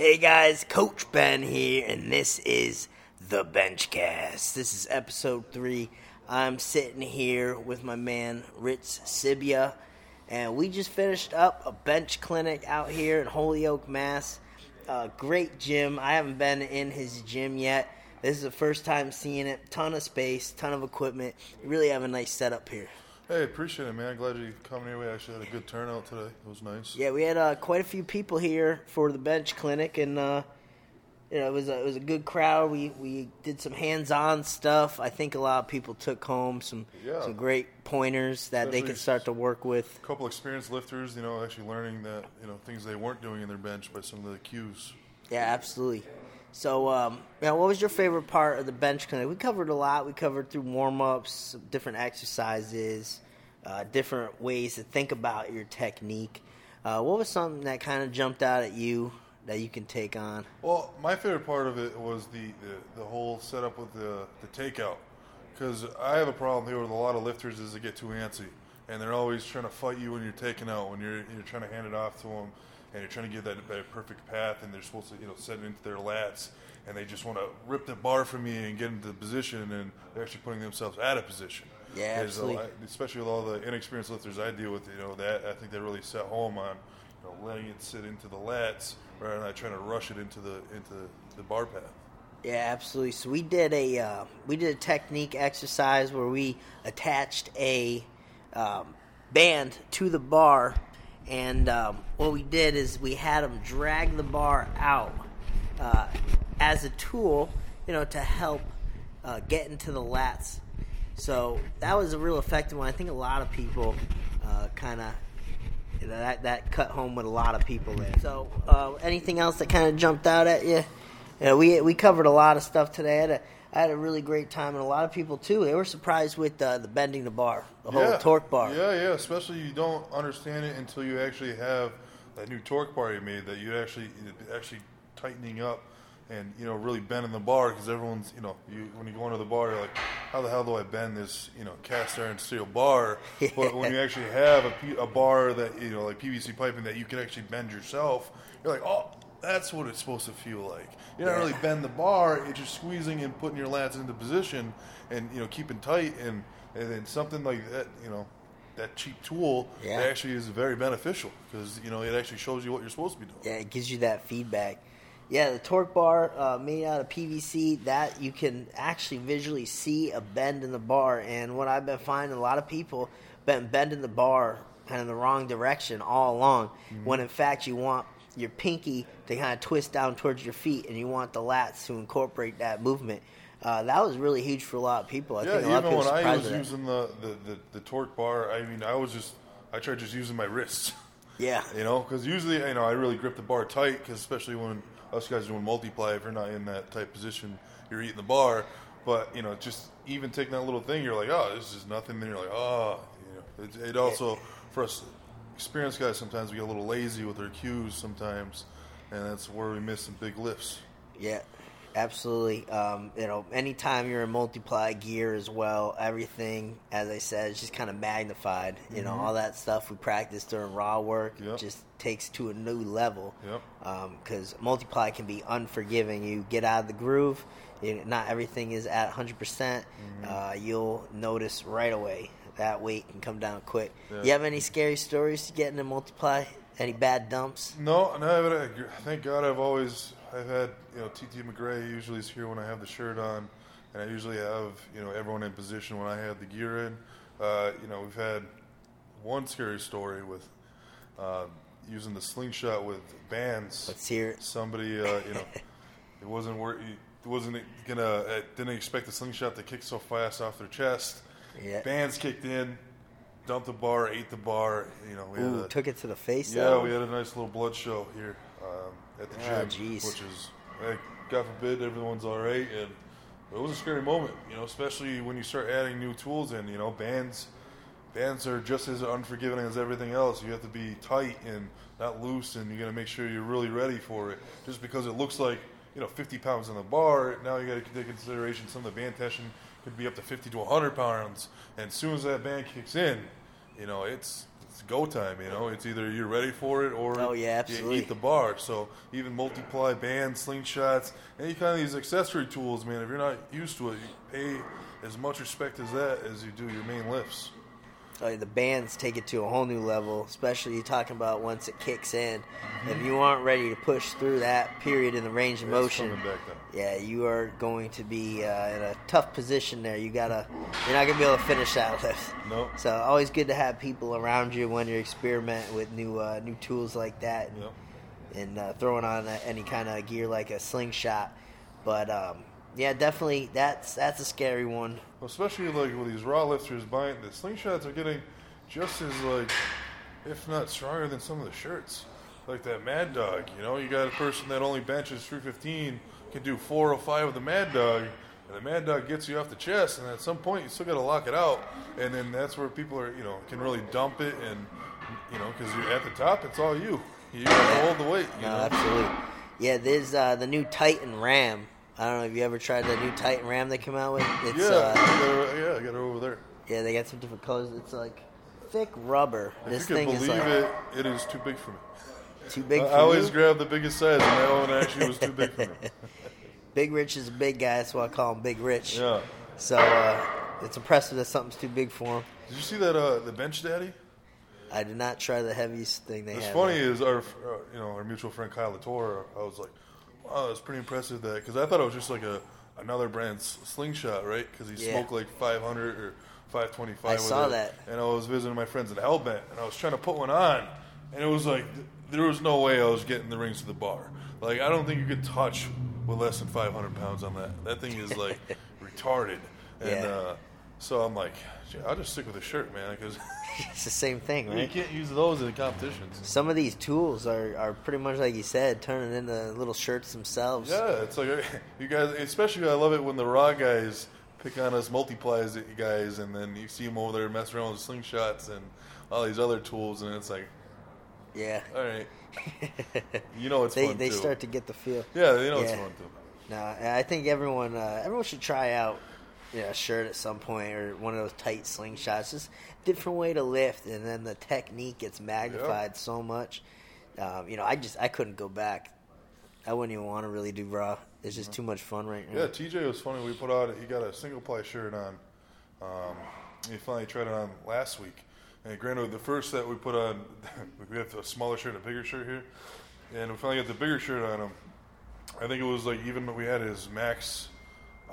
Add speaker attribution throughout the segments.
Speaker 1: Hey guys, Coach Ben here, and this is the Benchcast. This is episode three. I'm sitting here with my man Rich Sibya, and we just finished up a bench clinic out here in Holyoke, Mass. Uh, great gym. I haven't been in his gym yet. This is the first time seeing it. Ton of space, ton of equipment. Really have a nice setup here.
Speaker 2: Hey, appreciate it, man. Glad you coming here. We actually had a good turnout today. It was nice.
Speaker 1: Yeah, we had uh, quite a few people here for the bench clinic, and uh, you know it was a, it was a good crowd. We we did some hands-on stuff. I think a lot of people took home some
Speaker 2: Yeah.
Speaker 1: some great pointers that they
Speaker 2: Especially
Speaker 1: could start to work with.
Speaker 2: A couple experienced lifters, you know, actually learning that you know things they weren't doing in their bench by some of the cues.
Speaker 1: Yeah, absolutely. So, um, now, what was your favorite part of the bench clinic? We covered a lot. We covered through warm ups, different exercises, uh, different ways to think about your technique. Uh, what was something that kind of jumped out at you that you can take on?
Speaker 2: Well, my favorite part of it was the the, the whole setup with the the takeout, because I have a problem here with a lot of lifters is they get too antsy, and they're always trying to fight you when you're taking out, when you're you're trying to hand it off to them, and you're trying to get that, that perfect path, and they're supposed to you know set it into their lats, and they just want to rip the bar from you and get into the position, and they're actually putting themselves out of position.
Speaker 1: Yeah,
Speaker 2: a
Speaker 1: absolutely.
Speaker 2: especially with all the inexperienced lifters I deal with, you know, that I think they really set home on, you know, letting it sit into the lats rather than trying to rush it into the into the bar path.
Speaker 1: Yeah, absolutely. So we did a uh, we did a technique exercise where we attached a um, band to the bar, and um, what we did is we had them drag the bar out uh, as a tool, you know, to help uh, get into the lats. So that was a real effective one. I think a lot of people uh, kind of you know, that that cut home with a lot of people there. So, uh, anything else that kind of jumped out at you? You know, we we covered a lot of stuff today. I had a a really great time, and a lot of people too. They were surprised with uh, the bending the bar, the whole torque bar.
Speaker 2: Yeah, yeah. Especially you don't understand it until you actually have that new torque bar you made that you actually actually tightening up and you know really bending the bar because everyone's you know you when you go into the bar you're like how the hell do I bend this you know cast iron steel bar but when you actually have a bar that you know like PVC piping that you can actually bend yourself you're like oh that's what it's supposed to feel like you're not
Speaker 1: Yeah.
Speaker 2: really bend the bar it's just squeezing and putting your lats into position and you know keeping tight and and then something like that you know that cheap tool
Speaker 1: Yeah.
Speaker 2: that actually is very beneficial because you know it actually shows you what you're supposed to be doing.
Speaker 1: Yeah, it gives you that feedback. Yeah, the torque bar uh, made out of PVC that you can actually visually see a bend in the bar. And what I've been finding, a lot of people been bending the bar kind of the wrong direction all along. When in fact you want your pinky to kind of twist down towards your feet, and you want the lats to incorporate that movement. Uh, that was really huge for a lot of people. I
Speaker 2: Yeah,
Speaker 1: think a lot of
Speaker 2: even
Speaker 1: people
Speaker 2: when I was using the, the, the, the torque bar, I mean, I was just I tried just using my wrists.
Speaker 1: Yeah,
Speaker 2: You know, because usually, you know, I really grip the bar tight, because especially when us guys are doing multiply, if you're not in that tight position, you're eating the bar. But you know, just even taking that little thing, you're like, oh, this is nothing. Then you're like, oh, you know, it, it also for us experienced guys, sometimes we get a little lazy with our cues sometimes, and that's where we miss some big lifts.
Speaker 1: Yeah, absolutely. Um, you know, anytime you're in multiply gear as well, everything, as I said, is just kind of magnified. You know, all that stuff we practiced during raw work
Speaker 2: Yep.
Speaker 1: just takes to a new level.
Speaker 2: Yep.
Speaker 1: Because multiply can be unforgiving. You get out of the groove. You, not everything is at 100%. percent Uh, you'll notice right away that weight can come down quick.
Speaker 2: Yeah.
Speaker 1: You have any scary stories to get into multiply? Any bad dumps?
Speaker 2: No, no. But I, thank God, I've always I've had you know TT McGray usually is here when I have the shirt on, and I usually have you know everyone in position when I have the gear in. Uh, you know, we've had one scary story with uh, using the slingshot with bands.
Speaker 1: Let's hear it.
Speaker 2: Somebody, uh, you know, it wasn't wor It wasn't gonna. uh didn't expect the slingshot to kick so fast off their chest.
Speaker 1: Yeah.
Speaker 2: Bands kicked in, dumped the bar, ate the bar. You know, we
Speaker 1: Ooh,
Speaker 2: had a,
Speaker 1: took it to the face.
Speaker 2: yeah,
Speaker 1: though?
Speaker 2: we had a nice little blood show here um, at the
Speaker 1: Oh,
Speaker 2: gym,
Speaker 1: jeez.
Speaker 2: which is, eh, God forbid, everyone's all right. And it was a scary moment, you know, especially when you start adding new tools in. You know, bands, bands are just as unforgiving as everything else. You have to be tight and not loose, and you got to make sure you're really ready for it. Just because it looks like you know 50 pounds on the bar, now you got to take into consideration some of the band tension could be up to 50 to 100 pounds. And as soon as that band kicks in, you know, it's, it's go time. You know, it's either you're ready for it or
Speaker 1: Oh, yeah,
Speaker 2: you eat the bar. So even multiply bands, slingshots, any kind of these accessory tools, man. If you're not used to it, you pay as much respect as that as you do your main lifts.
Speaker 1: The bands take it to a whole new level, especially you talking about once it kicks in. If you aren't ready to push through that period in the range of motion,
Speaker 2: back
Speaker 1: yeah, you are going to be uh, in a tough position there. You gotta, you're not gonna be able to finish that lift.
Speaker 2: Nope.
Speaker 1: So always good to have people around you when you're experimenting with new uh, new tools like that and,
Speaker 2: Yep.
Speaker 1: and uh, throwing on any kind of gear like a slingshot. But um, yeah, definitely that's that's a scary one.
Speaker 2: Especially like with these raw lifters buying the slingshots are getting just as like, if not stronger than some of the shirts. Like that Mad Dog, you know, you got a person that only benches 315 can do 405 with the Mad Dog, and the Mad Dog gets you off the chest, and at some point you still got to lock it out, and then that's where people are, you know, can really dump it, and you know, because you're at the top, it's all you. You got to hold the weight. You
Speaker 1: No,
Speaker 2: know?
Speaker 1: absolutely. Yeah, there's uh, the new Titan Ram. I don't know if you ever tried the new Titan Ram they come out with. It's
Speaker 2: Yeah,
Speaker 1: uh,
Speaker 2: I got her, yeah, I got her over there.
Speaker 1: yeah, they got some different colors. It's like thick rubber.
Speaker 2: If
Speaker 1: This
Speaker 2: you
Speaker 1: thing
Speaker 2: can
Speaker 1: is
Speaker 2: believe
Speaker 1: like
Speaker 2: it, it is too big for me.
Speaker 1: too big
Speaker 2: I I always grab the biggest size, and that one actually was too big for me.
Speaker 1: Big Rich is a big guy, that's why I call him Big Rich.
Speaker 2: Yeah.
Speaker 1: So uh, it's impressive that something's too big for him.
Speaker 2: Did you see that uh, the bench daddy?
Speaker 1: I did not try the heaviest thing they
Speaker 2: What's
Speaker 1: had.
Speaker 2: funny
Speaker 1: there.
Speaker 2: is our uh, you know our mutual friend Kyle Latour. I was like, wow, that's pretty impressive that because I thought it was just like a another brand's slingshot, right? Because he
Speaker 1: Yeah.
Speaker 2: smoked like 500 or 525.
Speaker 1: I
Speaker 2: with
Speaker 1: saw
Speaker 2: it.
Speaker 1: that.
Speaker 2: And I was visiting my friends at Hellbent, and I was trying to put one on, and it was like th- there was no way I was getting the rings to the bar. Like I don't think you could touch with less than 500 pounds on that. That thing is like retarded. And
Speaker 1: Yeah.
Speaker 2: uh, so I'm like, "Gee, I'll just stick with a shirt, man, because
Speaker 1: it's the same thing, right?
Speaker 2: you can't use those in competitions.
Speaker 1: Some of these tools are, are pretty much like you said, turning into little shirts themselves.
Speaker 2: Yeah, it's like you guys. Especially, I love it when the raw guys pick on us multiplies it, you guys, and then you see them over there messing around with slingshots and all these other tools, and it's like,
Speaker 1: Yeah.
Speaker 2: all right, you know it's
Speaker 1: they
Speaker 2: fun
Speaker 1: they
Speaker 2: too.
Speaker 1: start to get the feel.
Speaker 2: yeah, they know it's
Speaker 1: Yeah.
Speaker 2: fun too.
Speaker 1: No, I think everyone uh, everyone should try out you know, shirt at some point or one of those tight slingshots. Just different way to lift, and then the technique gets magnified so much. Um, you know, I just I couldn't go back. I wouldn't even want to really do raw. It's just too much fun right now.
Speaker 2: Yeah, TJ was funny. We put out. He got a single ply shirt on. Um, he finally tried it on last week. And granted, the first that we put on, we have a smaller shirt, and a bigger shirt here, and we finally got the bigger shirt on him. I think it was like even we had his max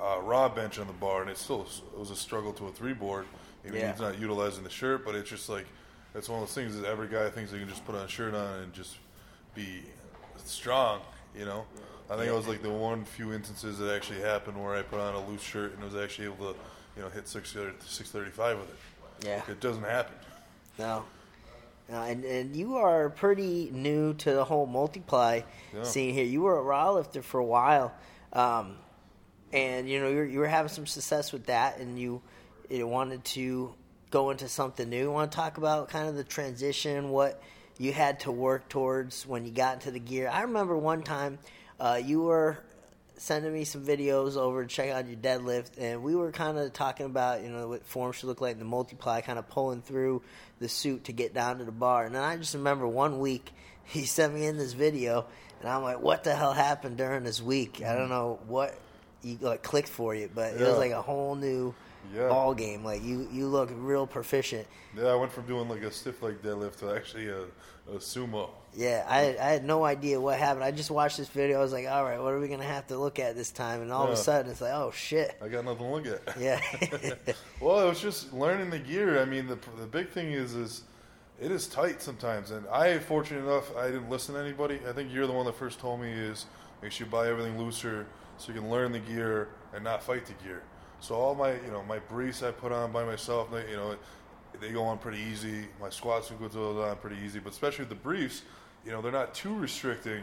Speaker 2: uh, raw bench on the bar, and it still it was a struggle to a three board. Even
Speaker 1: Yeah.
Speaker 2: he's not utilizing the shirt, but it's just like it's one of those things that every guy thinks they can just put on a shirt on and just be strong. You know, I think it was like the one few instances that actually happened where I put on a loose shirt and was actually able to, you know, hit six six thirty five with it.
Speaker 1: Yeah.
Speaker 2: It doesn't happen.
Speaker 1: No. No, and, and you are pretty new to the whole multiply
Speaker 2: Yeah.
Speaker 1: scene here. You were a raw lifter for a while, um, and you know you were, you were having some success with that, and you, wanted to go into something new. You want to talk about kind of the transition, what you had to work towards when you got into the gear. I remember one time uh, you were sending me some videos over to check out your deadlift, and we were kind of talking about you know what form should look like, the multiply, kind of pulling through the suit to get down to the bar. And then I just remember one week he sent me in this video, and I'm like, what the hell happened during this week? I don't know what you like clicked for you, but it
Speaker 2: Yeah.
Speaker 1: was like a whole new
Speaker 2: Yeah.
Speaker 1: ball game. Like you you look real proficient.
Speaker 2: Yeah, I went from doing like a stiff leg deadlift to actually a, a sumo.
Speaker 1: Yeah, I I had no idea what happened. I just watched this video. I was like, all right, what are we gonna have to look at this time? And all of a sudden, it's like, oh shit.
Speaker 2: I got nothing to look at.
Speaker 1: Yeah.
Speaker 2: well, it was just learning the gear. I mean, the the big thing is is it is tight sometimes, and I fortunate enough I didn't listen to anybody. I think you're the one that first told me is make sure you buy everything looser so you can learn the gear and not fight the gear. So all my you know my briefs I put on by myself, they, you know, they go on pretty easy. My squats go on pretty easy, but especially with the briefs, you know, they're not too restricting,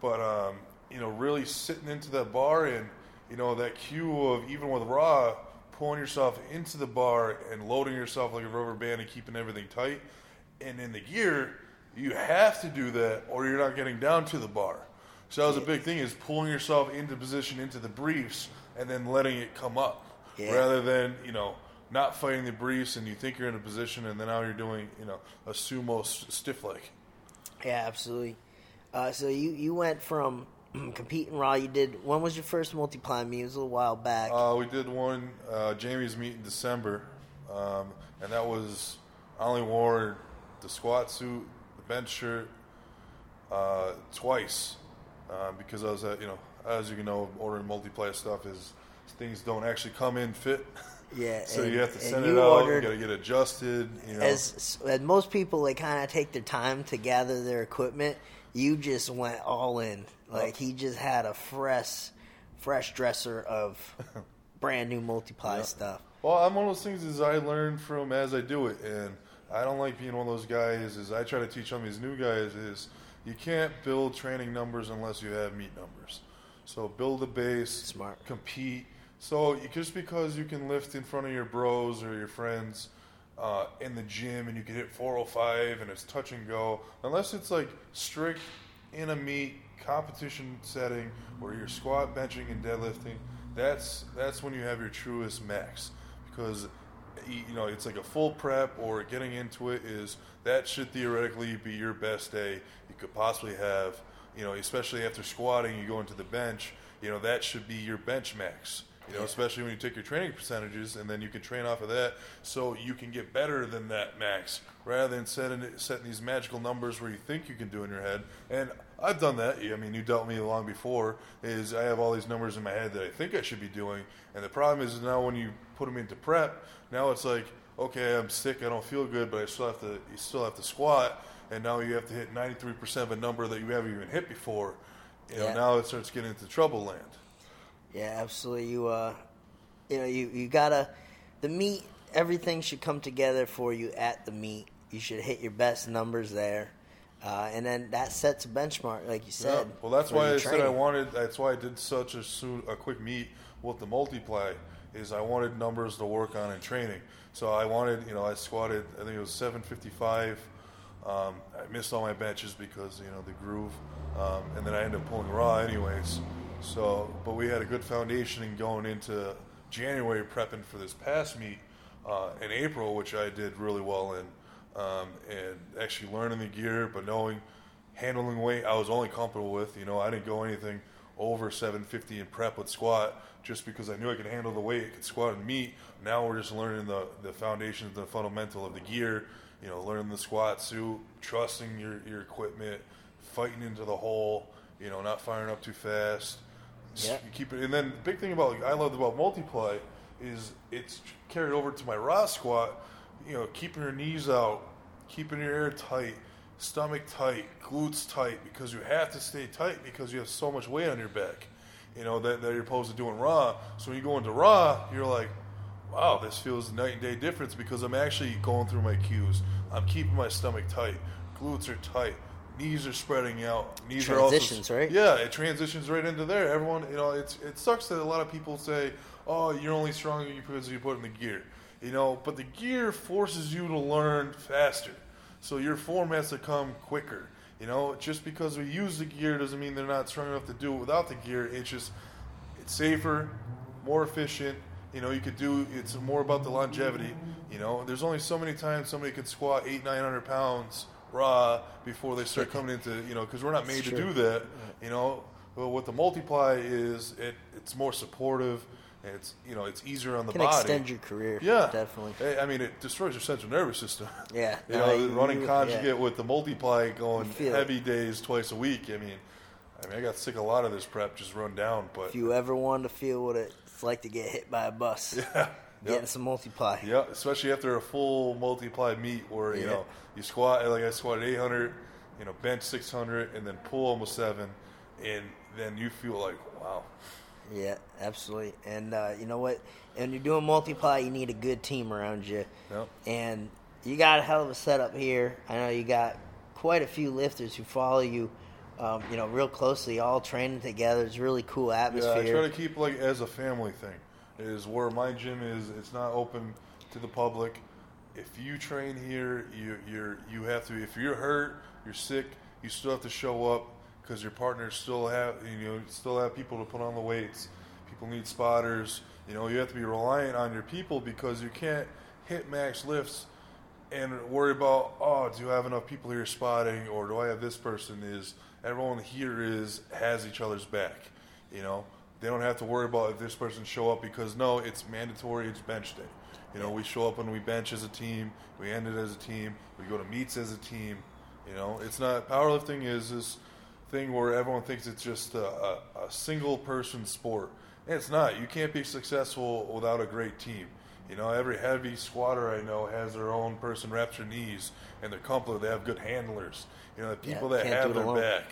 Speaker 2: but um, you know, really sitting into that bar and you know that cue of even with raw pulling yourself into the bar and loading yourself like a rubber band and keeping everything tight. And in the gear, you have to do that or you're not getting down to the bar. So that was a big thing is pulling yourself into position into the briefs and then letting it come up
Speaker 1: Yeah.
Speaker 2: rather than, you know, not fighting the briefs, and you think you're in a position, and then now you're doing you know a sumo stiff leg.
Speaker 1: Yeah, absolutely. Uh, so you you went from competing raw. You did. When was your first multiply meet? It was a little while back.
Speaker 2: Uh, we did one uh, Jamie's meet in December, um, and that was I only wore the squat suit, the bench shirt, uh, twice uh, because I was at you know as you can know ordering multiplayer stuff is things don't actually come in fit.
Speaker 1: yeah.
Speaker 2: So
Speaker 1: and-
Speaker 2: you have to send it out. You got to get adjusted. You know.
Speaker 1: as, as most people they kind of take their time to gather their equipment you just went all in like he just had a fresh fresh dresser of brand new multiply stuff
Speaker 2: Well, I'm one of those things is I learn from as I do it, and I don't like being one of those guys. Is I try to teach of these new guys is you can't build training numbers unless you have meet numbers. So build a base,
Speaker 1: Smart.
Speaker 2: compete. So just because you can lift in front of your bros or your friends uh, in the gym and you can hit 405 and it's touch and go, unless it's like strict in a meet competition setting where you're squat, benching, and deadlifting, that's that's when you have your truest max because you know it's like a full prep or getting into it is that should theoretically be your best day you could possibly have you know especially after squatting you go into the bench you know that should be your bench max you know especially when you take your training percentages and then you can train off of that so you can get better than that max rather than setting setting these magical numbers where you think you can do in your head and I've done that. I mean, you dealt me long before. Is I have all these numbers in my head that I think I should be doing, and the problem is now when you put them into prep, now it's like, okay, I'm sick, I don't feel good, but I still have to, you still have to squat, and now you have to hit 93% of a number that you haven't even hit before. You know,
Speaker 1: Yeah.
Speaker 2: now it starts getting into trouble land.
Speaker 1: yeah absolutely you uh you know you you gotta the meet everything should come together for you at the meet you should hit your best numbers there uh, and then that sets a benchmark like you said
Speaker 2: Yeah. Well, that's why I said I wanted. That's why I did such a soon a quick meet with the multiply. Is I wanted numbers to work on in training. So I wanted, you know, I squatted. I think it was 755. Um, I missed all my benches because you know the groove, um, and then I ended up pulling raw anyways. So, but we had a good foundation in going into January prepping for this past meet uh, in April, which I did really well in, um, and actually learning the gear, but knowing handling weight I was only comfortable with. You know, I didn't go anything over 750 in prep with squat just because I knew I could handle the weight, I could squat and meet. Now we're just learning the, the foundations, the fundamental of the gear, you know, learning the squat suit, trusting your, your equipment, fighting into the hole, you know, not firing up too fast.
Speaker 1: Yeah.
Speaker 2: Keep it, and then the big thing about I loved about multiply is it's carried over to my raw squat. You know, keeping your knees out, keeping your air tight, stomach tight, glutes tight, because you have to stay tight because you have so much weight on your back. You know that, that you're opposed to doing raw. So when you go into raw, you're like, wow, this feels night and day difference because I'm actually going through my cues. I'm keeping my stomach tight, glutes are tight, knees are spreading out. Knees
Speaker 1: Transitions,
Speaker 2: are also,
Speaker 1: right?
Speaker 2: Yeah, it transitions right into there. Everyone, you know, it's it sucks that a lot of people say, "Oh, you're only strong because you put in the gear," you know. But the gear forces you to learn faster, so your form has to come quicker. You know, just because we use the gear doesn't mean they're not strong enough to do it without the gear. It's just it's safer, more efficient. You know, you could do. It's more about the longevity. You know, there's only so many times somebody could squat eight, nine hundred pounds raw before they start coming into. You know, because we're not made to
Speaker 1: true.
Speaker 2: do that. You know, but what the multiply is, it it's more supportive. And it's you know it's easier on the
Speaker 1: can
Speaker 2: body.
Speaker 1: extend your career
Speaker 2: yeah,
Speaker 1: definitely
Speaker 2: I- I mean, it destroys your central nervous system.
Speaker 1: Yeah,
Speaker 2: you
Speaker 1: no,
Speaker 2: know,
Speaker 1: you-
Speaker 2: running
Speaker 1: you-
Speaker 2: conjugate
Speaker 1: yeah.
Speaker 2: with the multiply going
Speaker 1: feel it.
Speaker 2: heavy days twice a week. I mean, I mean, I got sick a lot of this prep just run down, but
Speaker 1: if you ever wanted to feel what it's like to get hit by a bus
Speaker 2: yeah,
Speaker 1: getting
Speaker 2: yeah.
Speaker 1: some multiply
Speaker 2: Yeah, especially after a full multiply meet where you
Speaker 1: Yeah.
Speaker 2: know you squat like I squatted 800, you know bench 600, and then pull almost seven, and then you feel like wow,
Speaker 1: Yeah, absolutely. And uh, you know what? And you're doing multiply, you need a good team around you.
Speaker 2: Yep.
Speaker 1: And you got a hell of a setup here. I know you got quite a few lifters who follow you, um, you know, real closely, all training together. It's a really cool atmosphere. yeah.
Speaker 2: I try to keep like as a family thing. Is where my gym is. It's not open to the public. If you train here, you you're you have to. If you're hurt, you're sick, you still have to show up because your partners still have you know still have people to put on the weights. People need spotters. You know, you have to be reliant on your people because you can't hit max lifts and worry about oh, do I have enough people here spotting, or do I have this person? Is everyone here is has each other's back? You know, they don't have to worry about if this person show up because no, it's mandatory. It's bench day. You know, we show up and we bench as a team. We end it as a team. We go to meets as a team. You know, it's not powerlifting is this thing where everyone thinks it's just a, a, a single person sport. And it's not. You can't be successful without a great team. You know, every heavy squatter I know has their own person wraps their knees and they're comfortable. They have good handlers. You know, the people
Speaker 1: Yeah,
Speaker 2: that have their
Speaker 1: alone.
Speaker 2: back.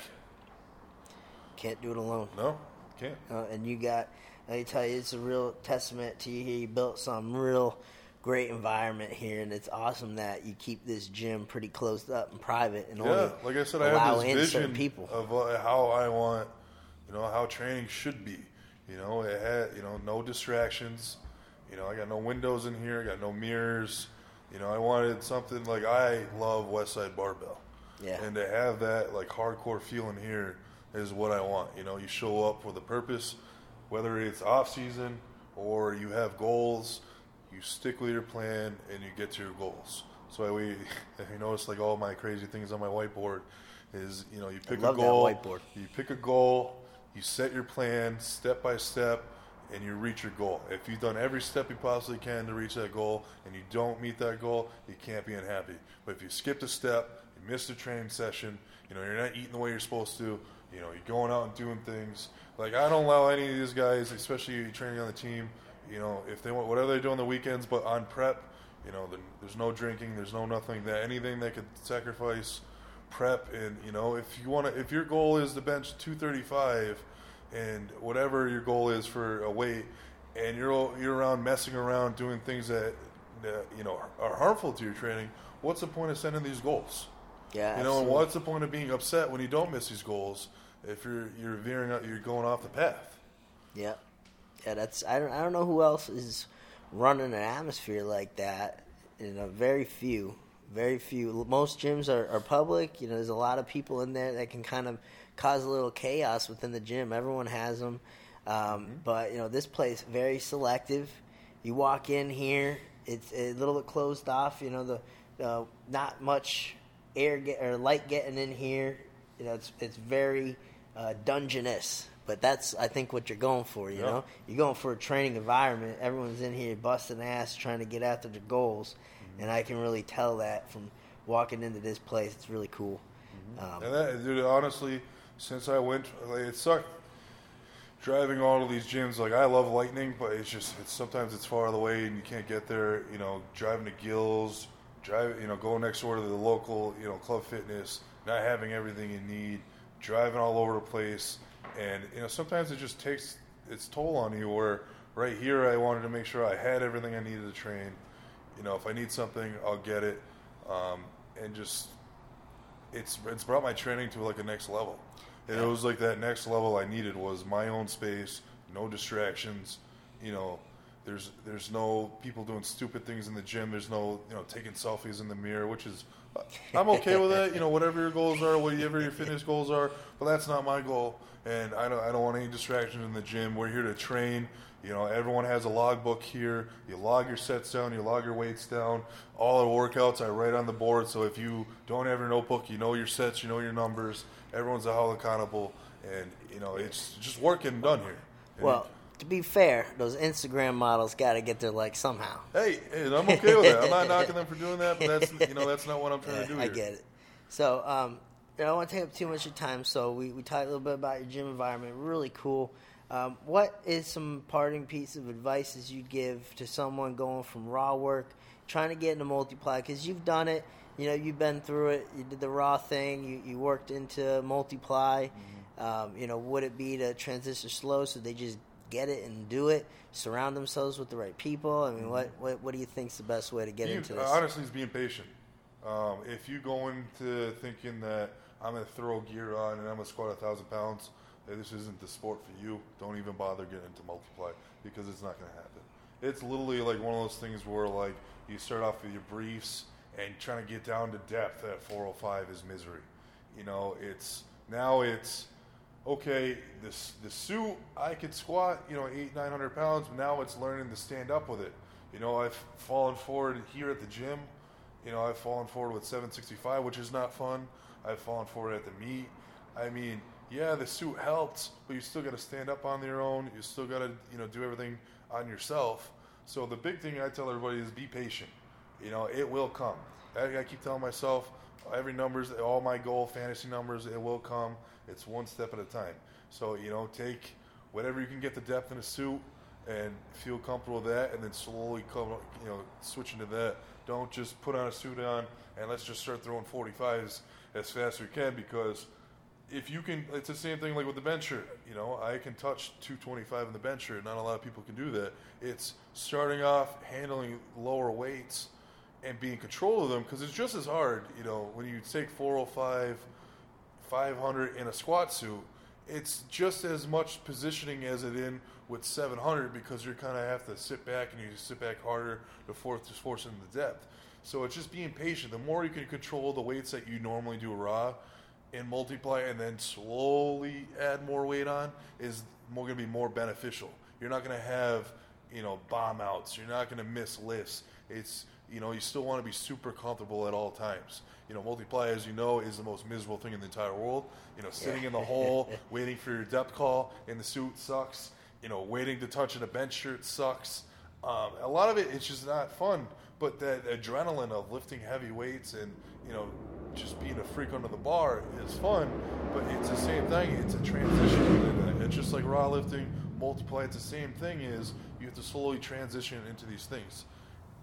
Speaker 1: Can't do it alone.
Speaker 2: No, can't.
Speaker 1: Uh, and you got, let me tell you, it's a real testament to you here. You built some real great environment here, and it's awesome that you keep this gym pretty closed up and private and
Speaker 2: Yeah,
Speaker 1: only
Speaker 2: like I said, I
Speaker 1: allow
Speaker 2: have
Speaker 1: in
Speaker 2: this vision
Speaker 1: people.
Speaker 2: of uh, how I want, you know, how training should be. You know, it had, you know, no distractions. You know, I got no windows in here. I got no mirrors. You know, I wanted something like I love Westside Barbell.
Speaker 1: Yeah.
Speaker 2: And to have that like hardcore feeling here is what I want. You know, you show up with a purpose, whether it's off season or you have goals, you stick with your plan and you get to your goals. So we, if you notice, like all my crazy things on my whiteboard is, you know, you pick a goal,
Speaker 1: whiteboard.
Speaker 2: you pick a goal, you set your plan step by step, and you reach your goal. If you've done every step you possibly can to reach that goal, and you don't meet that goal, you can't be unhappy. But if you skipped a step, you missed a training session, you know, you're not eating the way you're supposed to, you know, you're going out and doing things. Like I don't allow any of these guys, especially training on the team, you know, if they want whatever they do on the weekends, but on prep, you know, there's no drinking, there's no nothing that anything that could sacrifice prep and you know if you want to if your goal is to bench 235 and whatever your goal is for a weight and you're you're around messing around doing things that, that you know are harmful to your training what's the point of setting these goals
Speaker 1: yeah,
Speaker 2: you know and what's the point of being upset when you don't miss these goals if you're you're veering out you're going off the path
Speaker 1: Yeah, yeah. That's I don't I don't know who else is running an atmosphere like that. You know, very few, very few. Most gyms are, are public. You know, there's a lot of people in there that can kind of cause a little chaos within the gym. Everyone has them, um, but you know, this place very selective. You walk in here, it's a little bit closed off. You know, the uh, not much air get, or light getting in here. You know, it's it's very uh, dungeness. But that's I think what you're going for. You
Speaker 2: Yeah.
Speaker 1: know, you're going for a training environment. Everyone's in here busting ass trying to get after their goals, and I can really tell that from walking into this place. It's really cool. Um,
Speaker 2: And that, dude, honestly, since I went, like, it sucked driving all of these gyms. Like, I love Lightning, but it's just it's, sometimes it's far away and you can't get there. You know, driving to Gills, drive, you know, going next door to the local, you know, Club Fitness, not having everything you need, driving all over the place, and you know, sometimes it just takes its toll on you. Where right here, I wanted to make sure I had everything I needed to train. You know, if I need something, I'll get it, um, and just it's it's brought my training to like a next level. And it was like that next level I needed was my own space, no distractions. You know, there's there's no people doing stupid things in the gym. There's no you know taking selfies in the mirror, which is uh, I'm okay with that. You know, whatever your goals are, whatever your fitness goals are, but that's not my goal. And I don't I don't want any distractions in the gym. We're here to train. You know, everyone has a logbook here. You log your sets down, you log your weights down. All the workouts I write on the board. So if you don't have your notebook, you know your sets, you know your numbers. Everyone's held accountable, and you know it's just work and done here. And-
Speaker 1: well, to be fair, those Instagram models got to get their like somehow.
Speaker 2: hey, hey, I'm okay with that. I'm not knocking them for doing that, but that's you know that's not what I'm trying to do
Speaker 1: I get it. So, um, I don't want to take up too much of your time. So, we, we talked a little bit about your gym environment. Really cool. Um, what is some parting piece of advice as you'd give to someone going from raw work, trying to get into multiply? Because you've done it. You know, you've been through it. You did the raw thing. You, you worked into multiply. Um, you know, would it be to transition slow so they just get it and do it? Surround themselves with the right people. I mean, what what, what do you think's the best way to get
Speaker 2: Being-
Speaker 1: into this?
Speaker 2: Honestly, is being patient. Um, if you go into thinking that I'm going to throw gear on and I'm going to squat a thousand pounds, that this isn't the sport for you. Don't even bother getting into multiply because it's not going to happen. It's literally like one of those things where like you start off with your briefs and trying to get down to depth at 405 is misery. You know, it's now it's okay, this the suit I could squat, you know, eight nine hundred pounds. But now it's learning to stand up with it. You know, I've fallen forward here at the gym. You know, I've fallen forward with 765, which is not fun. I've fallen forward at the meet. I mean, yeah, the suit helps, but you still got to stand up on your own. You still got to, you know, do everything on yourself. So the big thing I tell everybody is be patient. You know, it will come. I, I keep telling myself every numbers, all my goal fantasy numbers, it will come. It's one step at a time. So you know, take whatever you can get the depth in a suit and feel comfortable with that, and then slowly come, you know, switch into that. Don't just put on a suit on and let's just start throwing 45s as fast as we can because if you can, it's the same thing like with the bench shirt. You know, I can touch 225 in the bench shirt. Not a lot of people can do that. It's starting off handling lower weights and being control of them because it's just as hard. You know, when you take 405, 500 in a squat suit, it's just as much positioning as it in with 700 because you kind of have to sit back and you sit back harder to force to force into the depth. So it's just being patient. The more you can control the weights that you normally do raw and multiply and then slowly add more weight on is more going to be more beneficial. You're not going to have, you know, bomb outs. You're not going to miss lifts. It's, you know, you still want to be super comfortable at all times. You know, multiply, as you know, is the most miserable thing in the entire world. You know, sitting yeah. in the hole, waiting for your depth call in the suit sucks. You know, waiting to touch in a bench shirt sucks. Um, a lot of it, it's just not fun. But that adrenaline of lifting heavy weights and you know just being a freak under the bar is fun. But it's the same thing. It's a transition. It's just like raw lifting, multiply. It's the same thing. Is you have to slowly transition into these things.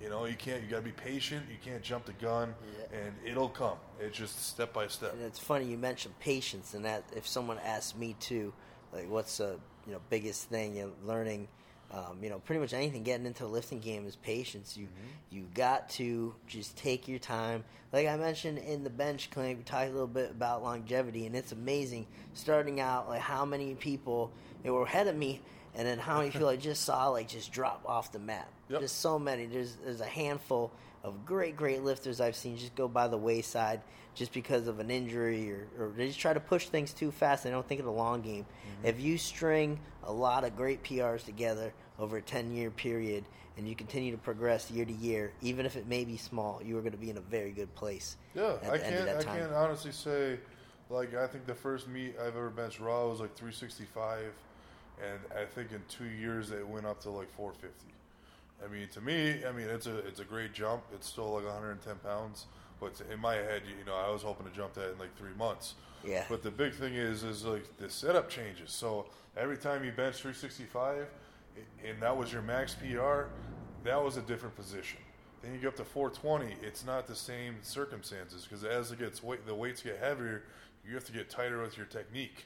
Speaker 2: You know, you can't. You got to be patient. You can't jump the gun, yeah. and it'll come. It's just step by step.
Speaker 1: And it's funny you mentioned patience, and that if someone asked me too, like, what's the you know biggest thing in learning um, you know, pretty much anything getting into the lifting game is patience. You mm-hmm. you got to just take your time. Like I mentioned in the bench clinic, we talked a little bit about longevity, and it's amazing starting out. Like how many people they were ahead of me, and then how many people I just saw like just drop off the map. Yep. Just so many. There's there's a handful of great great lifters I've seen just go by the wayside just because of an injury or, or they just try to push things too fast. And they don't think of the long game. Mm-hmm. If you string a lot of great PRs together over a 10 year period and you continue to progress year to year, even if it may be small, you are going to be in a very good place.
Speaker 2: Yeah, I can't, I can't honestly say, like, I think the first meet I've ever benched raw was like 365, and I think in two years it went up to like 450. I mean, to me, I mean, it's a it's a great jump. It's still like 110 pounds, but in my head, you know, I was hoping to jump that in like three months.
Speaker 1: Yeah.
Speaker 2: But the big thing is, is like the setup changes. So every time you bench 365, and that was your max PR, that was a different position. Then you get up to 420, it's not the same circumstances because as it gets weight, the weights get heavier, you have to get tighter with your technique.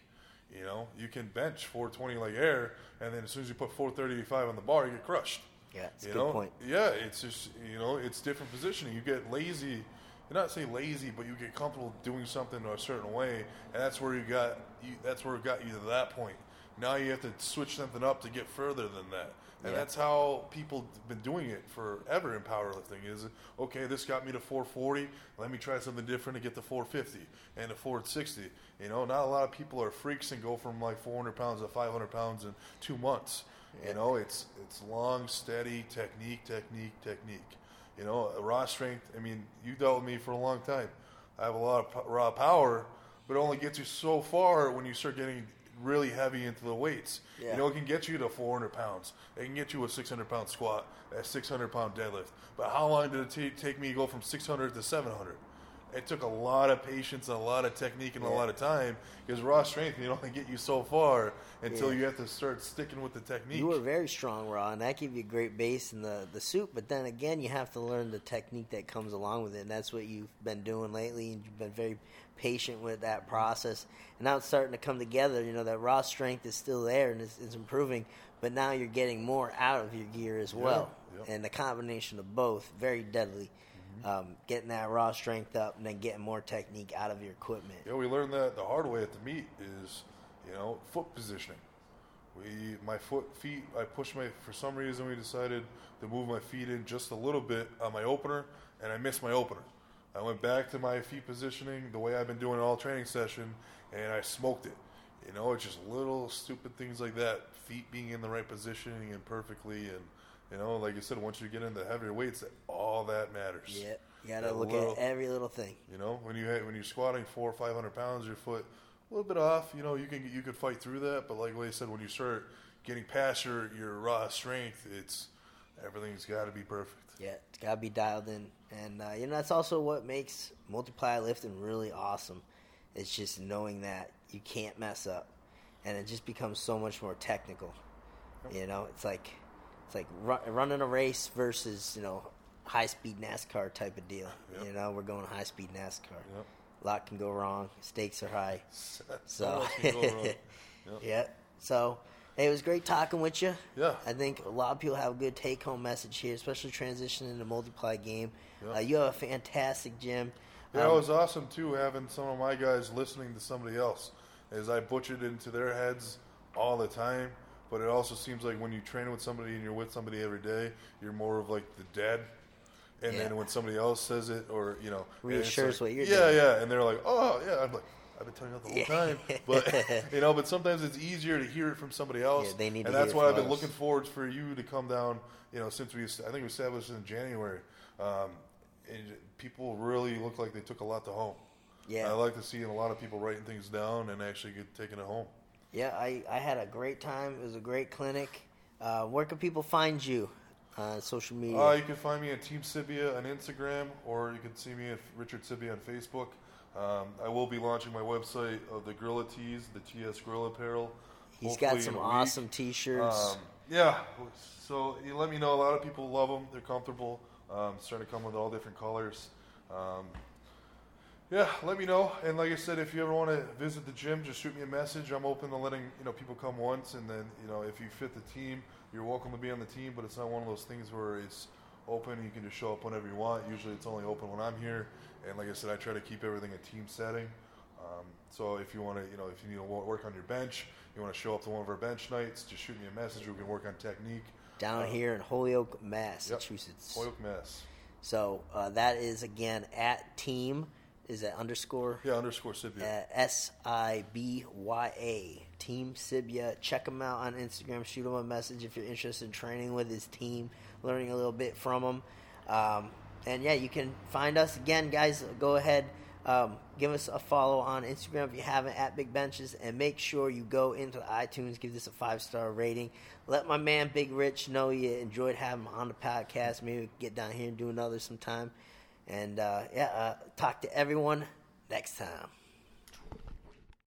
Speaker 2: You know, you can bench 420 like air, and then as soon as you put 435 on the bar, you get crushed.
Speaker 1: Yeah, it's
Speaker 2: you
Speaker 1: a
Speaker 2: know?
Speaker 1: good point.
Speaker 2: Yeah, it's just you know, it's different positioning. You get lazy. You're not say lazy, but you get comfortable doing something a certain way, and that's where you got. You, that's where it got you to that point. Now you have to switch something up to get further than that, and yeah. that's how people have been doing it forever in powerlifting. Is okay, this got me to 440. Let me try something different to get to 450 and to 460. You know, not a lot of people are freaks and go from like 400 pounds to 500 pounds in two months. You know, it's it's long, steady technique, technique, technique. You know, raw strength. I mean, you dealt with me for a long time. I have a lot of raw power, but it only gets you so far when you start getting really heavy into the weights. Yeah. You know, it can get you to 400 pounds. It can get you a 600 pound squat, a 600 pound deadlift. But how long did it t- take me to go from 600 to 700? It took a lot of patience and a lot of technique and yeah. a lot of time because raw strength you only get you so far until yeah. you have to start sticking with the technique.
Speaker 1: You were very strong raw, and that gave you a great base in the the soup. But then again, you have to learn the technique that comes along with it, and that's what you've been doing lately. And you've been very patient with that process, and now it's starting to come together. You know that raw strength is still there and it's, it's improving, but now you're getting more out of your gear as well, yeah. and the combination of both very deadly um, getting that raw strength up and then getting more technique out of your equipment.
Speaker 2: Yeah, we learned that the hard way at the meet is, you know, foot positioning. We, my foot, feet, I pushed my, for some reason we decided to move my feet in just a little bit on my opener, and I missed my opener. I went back to my feet positioning the way I've been doing all training session, and I smoked it. You know, it's just little stupid things like that. Feet being in the right positioning and perfectly, and you know, like I said, once you get into heavier weights, all that matters.
Speaker 1: Yeah, you gotta
Speaker 2: That
Speaker 1: look
Speaker 2: little-
Speaker 1: at every little thing.
Speaker 2: You know, when you when you're squatting four or five hundred pounds, your foot a little bit off. You know, you can you could fight through that. But like I said, when you start getting past your your raw strength, it's everything's got to be perfect.
Speaker 1: Yeah, it's gotta be dialed in, and uh, you know that's also what makes multiply lifting really awesome. It's just knowing that you can't mess up, and it just becomes so much more technical. You know, it's like it's like run, running a race versus you know high speed NASCAR type of deal.
Speaker 2: Yep.
Speaker 1: You know, we're going high speed NASCAR.
Speaker 2: Yep.
Speaker 1: A lot can go wrong. Stakes are high.
Speaker 2: So
Speaker 1: So,
Speaker 2: much can go wrong. Yep.
Speaker 1: yeah. So, hey, it was great talking with you.
Speaker 2: Yeah.
Speaker 1: I think a lot of people have a good take home message here, especially transitioning to multiply game.
Speaker 2: Yeah.
Speaker 1: Uh, you have a fantastic gym.
Speaker 2: Yeah,
Speaker 1: Um,
Speaker 2: it was awesome too having some of my guys listening to somebody else, as I butchered into their heads all the time. But it also seems like when you train with somebody and you're with somebody every day, you're more of like the dad. And
Speaker 1: Yeah.
Speaker 2: then when somebody else says it, or you know,
Speaker 1: Reassures
Speaker 2: like,
Speaker 1: what you're
Speaker 2: yeah,
Speaker 1: doing.
Speaker 2: yeah, and they're like, oh yeah, I'm like, I've been telling you that the whole time, but you know, but sometimes it's easier to hear it from somebody else.
Speaker 1: Yeah, they need
Speaker 2: and that's why I've been
Speaker 1: us.
Speaker 2: looking forward for you to come down. You know, since we, I think we established in January, um, and people really look like they took a lot to home.
Speaker 1: Yeah.
Speaker 2: I like to see a lot of people writing things down and actually get taking it home.
Speaker 1: Yeah, I, I had a great time. It was a great clinic. Uh, where can people find you on social media?
Speaker 2: Uh, you can find me at Team Sibya on Instagram, or you can see me at Richard Sibya on Facebook. Um, I will be launching my website of the Gorilla Tees, the TS Gorilla Apparel.
Speaker 1: He's got some awesome T-shirts.
Speaker 2: Um, yeah, so you let me know. A lot of people love them. They're comfortable. Um, starting to come with all different colors. Um, yeah, let me know. And like I said, if you ever want to visit the gym, just shoot me a message. I'm open to letting you know people come once, and then you know if you fit the team, you're welcome to be on the team. But it's not one of those things where it's open. You can just show up whenever you want. Usually, it's only open when I'm here. And like I said, I try to keep everything a team setting. Um, so if you want to, you know, if you need to work on your bench, you want to show up to one of our bench nights, just shoot me a message. We can work on technique.
Speaker 1: down
Speaker 2: uh,
Speaker 1: here in Holyoke, Massachusetts.
Speaker 2: Holyoke, Mass.
Speaker 1: So uh, that is again at team. Is that underscore?
Speaker 2: Yeah, underscore Sibya.
Speaker 1: Uh, S I B Y A. Team Sibya. Check him out on Instagram. Shoot him a message if you're interested in training with his team, learning a little bit from him. Um, and yeah, you can find us again, guys. Go ahead, um, give us a follow on Instagram if you haven't at Big Benches, and make sure you go into iTunes, give this a five star rating. Let my man Big Rich know you enjoyed having him on the podcast. Maybe we can get down here and do another sometime. And uh, yeah, uh, talk to everyone next time.